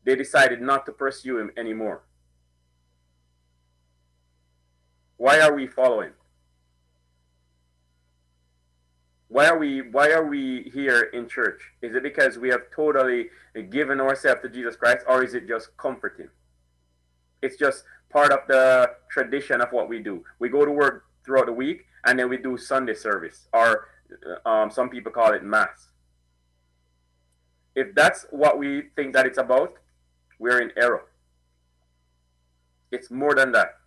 they decided not to pursue him anymore. Why are we following? Why are we why are we here in church? Is it because we have totally given ourselves to Jesus Christ or is it just comforting? It's just part of the tradition of what we do. We go to work throughout the week and then we do Sunday service, or uh, um, some people call it mass. If that's what we think that it's about, we're in error. It's more than that.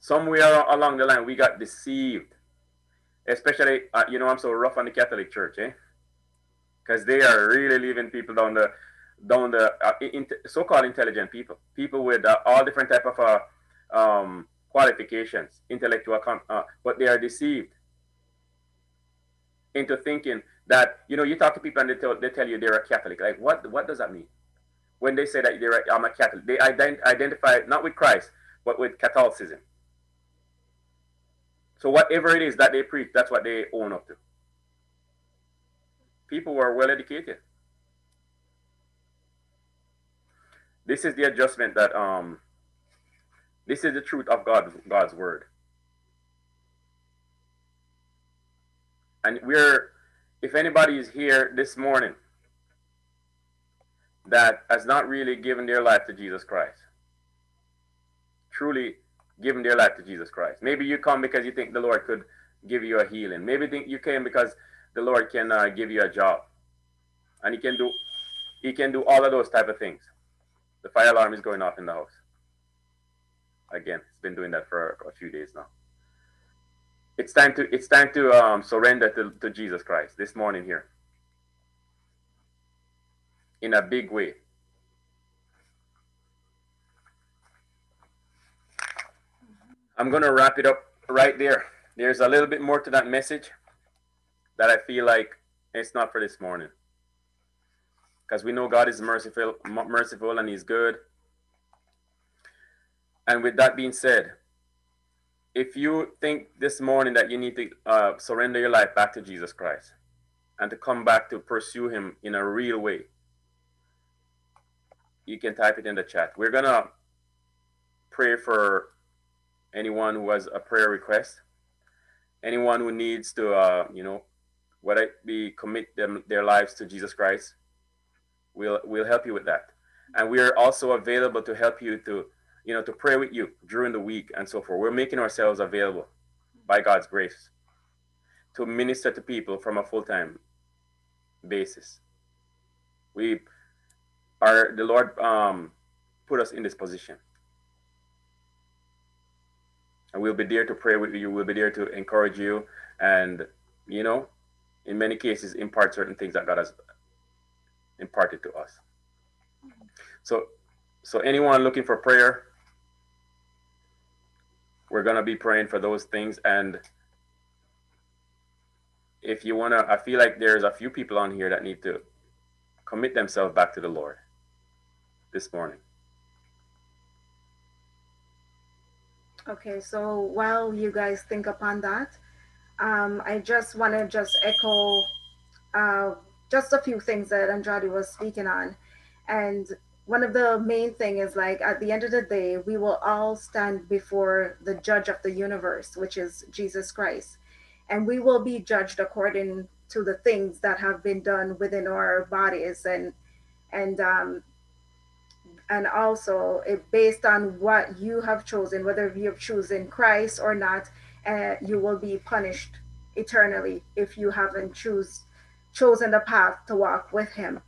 Somewhere along the line, we got deceived. Especially, uh, you know, I'm so rough on the Catholic Church, eh? Because they are really leaving people down the down the uh, in, so-called intelligent people, people with uh, all different type of uh, um, qualifications, intellectual, uh, but they are deceived into thinking that you know you talk to people and they tell, they tell you they're a Catholic. Like what what does that mean? When they say that they're I'm a Catholic, they ident- identify not with Christ but with Catholicism. So whatever it is that they preach, that's what they own up to. People who are well educated This is the adjustment that um this is the truth of God God's word. And we're if anybody is here this morning that has not really given their life to Jesus Christ, truly given their life to Jesus Christ. Maybe you come because you think the Lord could give you a healing. Maybe you came because the Lord can uh, give you a job, and He can do He can do all of those type of things. The fire alarm is going off in the house. Again, it's been doing that for a few days now. It's time to it's time to um, surrender to, to Jesus Christ this morning here. In a big way. I'm gonna wrap it up right there. There's a little bit more to that message that I feel like it's not for this morning because we know God is merciful, merciful and He's good. And with that being said, if you think this morning that you need to uh, surrender your life back to Jesus Christ and to come back to pursue Him in a real way, you can type it in the chat. We're going to pray for anyone who has a prayer request, anyone who needs to, uh, you know, whether it be commit them their lives to Jesus Christ. We'll we'll help you with that, and we are also available to help you to you know, to pray with you during the week and so forth. We're making ourselves available by God's grace to minister to people from a full time basis. We are, the Lord um, put us in this position. And we'll be there to pray with you. We'll be there to encourage you. And, you know, in many cases, impart certain things that God has imparted to us. So, so anyone looking for prayer, we're to be praying for those things and if you want to i feel like there's a few people on here that need to commit themselves back to the lord this morning okay so while you guys think upon that um, i just want to just echo uh, just a few things that andrade was speaking on. And one of the main thing is like at the end of the day we will all stand before the judge of the universe which is jesus christ. And we will be judged according to the things that have been done within our bodies and and um and also it, based on what you have chosen whether you have chosen christ or not uh, you will be punished eternally if you haven't choose chosen the path to walk with him.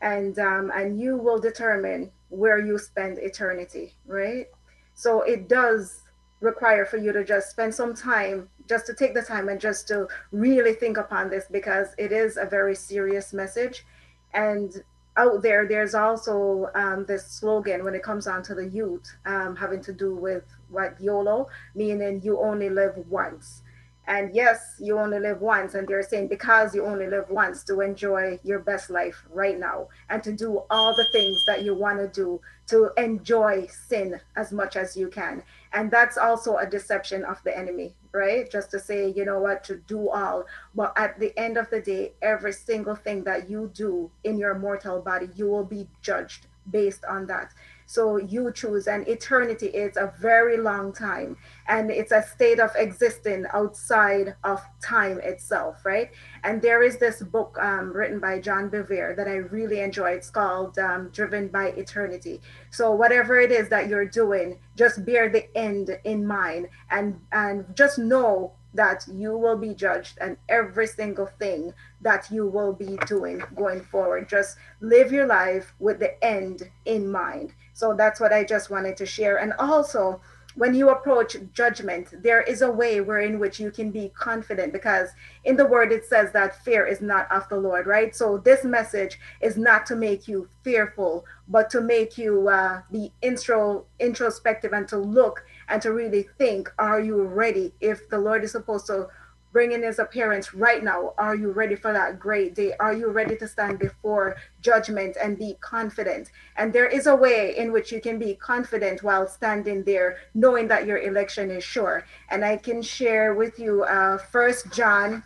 And um, and you will determine where you spend eternity right? So it does require for you to just spend some time just to take the time and just to really think upon this because it is a very serious message. And out there there's also um, this slogan when it comes down to the youth um, having to do with what yolo meaning you only live once and yes, you only live once. And they're saying because you only live once to enjoy your best life right now and to do all the things that you want to do to enjoy sin as much as you can. And that's also a deception of the enemy, right? Just to say, you know what, to do all. But at the end of the day, every single thing that you do in your mortal body, you will be judged based on that. So you choose, and eternity is a very long time, and it's a state of existing outside of time itself, right? And there is this book um, written by John Bevere that I really enjoy. It's called um, Driven by Eternity. So whatever it is that you're doing, just bear the end in mind, and and just know that you will be judged and every single thing that you will be doing going forward. Just live your life with the end in mind. So that's what I just wanted to share. And also, when you approach judgment, there is a way wherein which you can be confident because in the word it says that fear is not of the Lord, right? So this message is not to make you fearful, but to make you uh, be intro introspective and to look and to really think, are you ready? If the Lord is supposed to bring in his appearance right now, are you ready for that great day? Are you ready to stand before judgment and be confident? And there is a way in which you can be confident while standing there, knowing that your election is sure. And I can share with you uh, First John,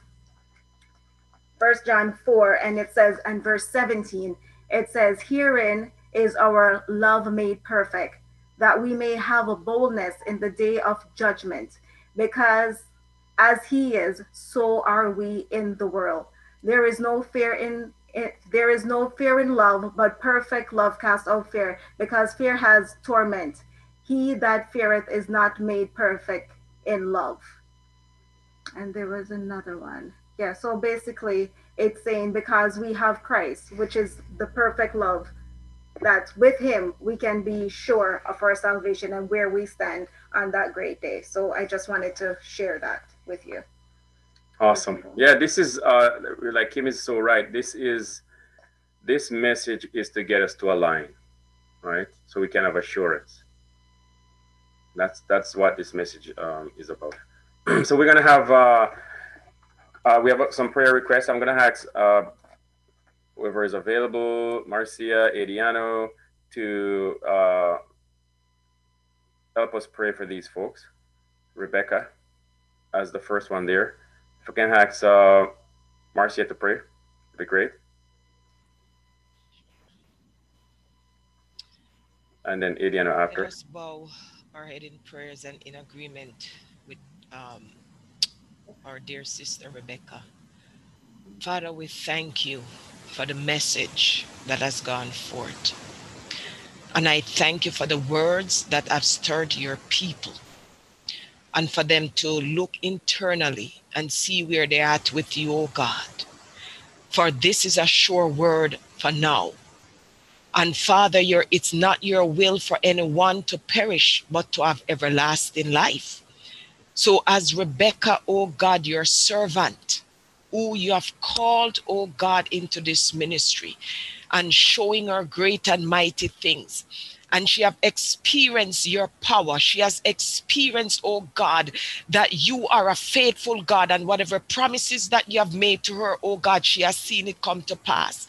First John 4, and it says, and verse 17, it says, Herein is our love made perfect that we may have a boldness in the day of judgment, because as he is, so are we in the world. There is no fear in it, there is no fear in love, but perfect love casts out fear, because fear has torment. He that feareth is not made perfect in love. And there was another one. Yeah, so basically it's saying because we have Christ, which is the perfect love, that with him we can be sure of our salvation and where we stand on that great day. So I just wanted to share that with you. Awesome. Yeah, this is uh like Kim is so right. This is this message is to get us to a line, right? So we can have assurance. That's that's what this message um, is about. so we're gonna have uh, uh, we have some prayer requests. I'm gonna ask uh, whoever is available, Marcia, Ediano, to uh, help us pray for these folks. Rebecca as the first one there. If we can ask uh, Marcia to pray, it'd be great. And then Adiana after. Let us bow our head in prayers and in agreement with um, our dear sister Rebecca. Father, we thank you for the message that has gone forth. And I thank you for the words that have stirred your people and for them to look internally and see where they're at with you, O oh God. For this is a sure word for now. And Father, your, it's not your will for anyone to perish, but to have everlasting life. So, as Rebecca, O God, your servant, who you have called, O God, into this ministry and showing her great and mighty things, and she have experienced your power. She has experienced, oh God, that you are a faithful God and whatever promises that you have made to her, oh God, she has seen it come to pass.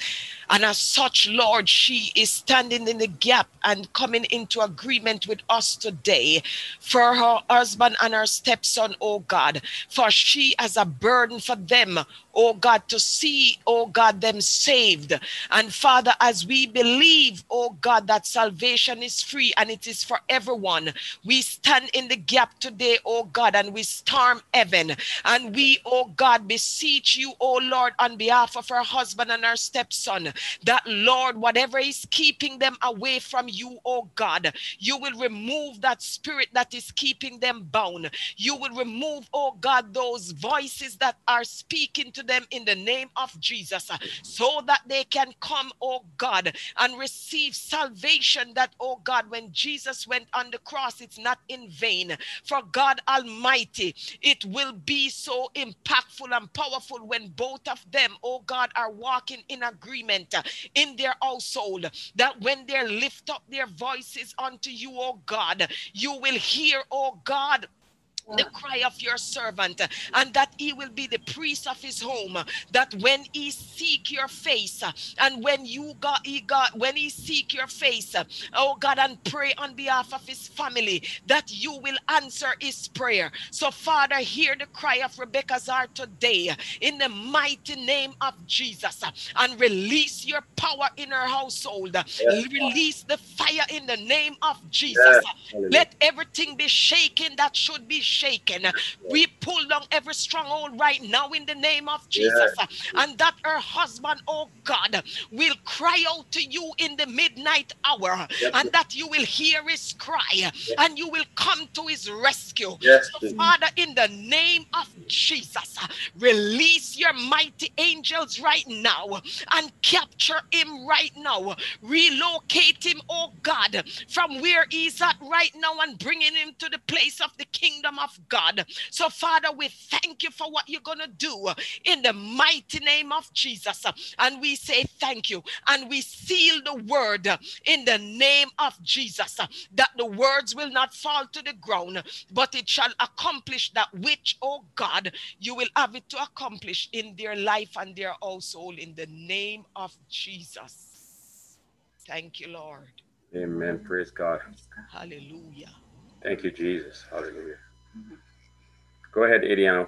And as such, Lord, she is standing in the gap and coming into agreement with us today for her husband and her stepson, oh God, for she has a burden for them, oh God, to see, oh God, them saved. And Father, as we believe, oh God, that salvation is free and it is for everyone, we stand in the gap today, oh God, and we storm heaven. And we, oh God, beseech you, oh Lord, on behalf of her husband and her stepson, that Lord, whatever is keeping them away from you, oh God, you will remove that spirit that is keeping them bound. You will remove, oh God, those voices that are speaking to them in the name of Jesus uh, so that they can come, oh God, and receive salvation. That, oh God, when Jesus went on the cross, it's not in vain. For God Almighty, it will be so impactful and powerful when both of them, oh God, are walking in agreement uh, in their household. That when they lift up their voices unto you, oh God, you will hear, oh God, the cry of your servant and that he will be the priest of his home that when he seek your face and when you got he got when he seek your face oh god and pray on behalf of his family that you will answer his prayer so father hear the cry of rebecca's heart today in the mighty name of jesus and release your power in her household yes. release the fire in the name of jesus yes. let everything be shaken that should be shaken. We pull down every stronghold right now in the name of Jesus. And that her husband, oh God, will cry out to you in the midnight hour. And that you will hear his cry and you will come to his rescue. So, Father, in the name of Jesus, release your mighty angels right now and capture him right now. Relocate him, oh God, from where he's at right now and bringing him to the place of the kingdom of God. So, Father, we thank you for what you're going to do in the mighty name of Jesus. And we say thank you. And we seal the word in the name of Jesus that the words will not fall to the ground, but it shall accomplish that which, oh God, you will have it to accomplish in their life and their household in the name of Jesus. Thank you, Lord. Amen. Praise God. Hallelujah. Thank you, Jesus. Hallelujah. Go ahead, Adiano.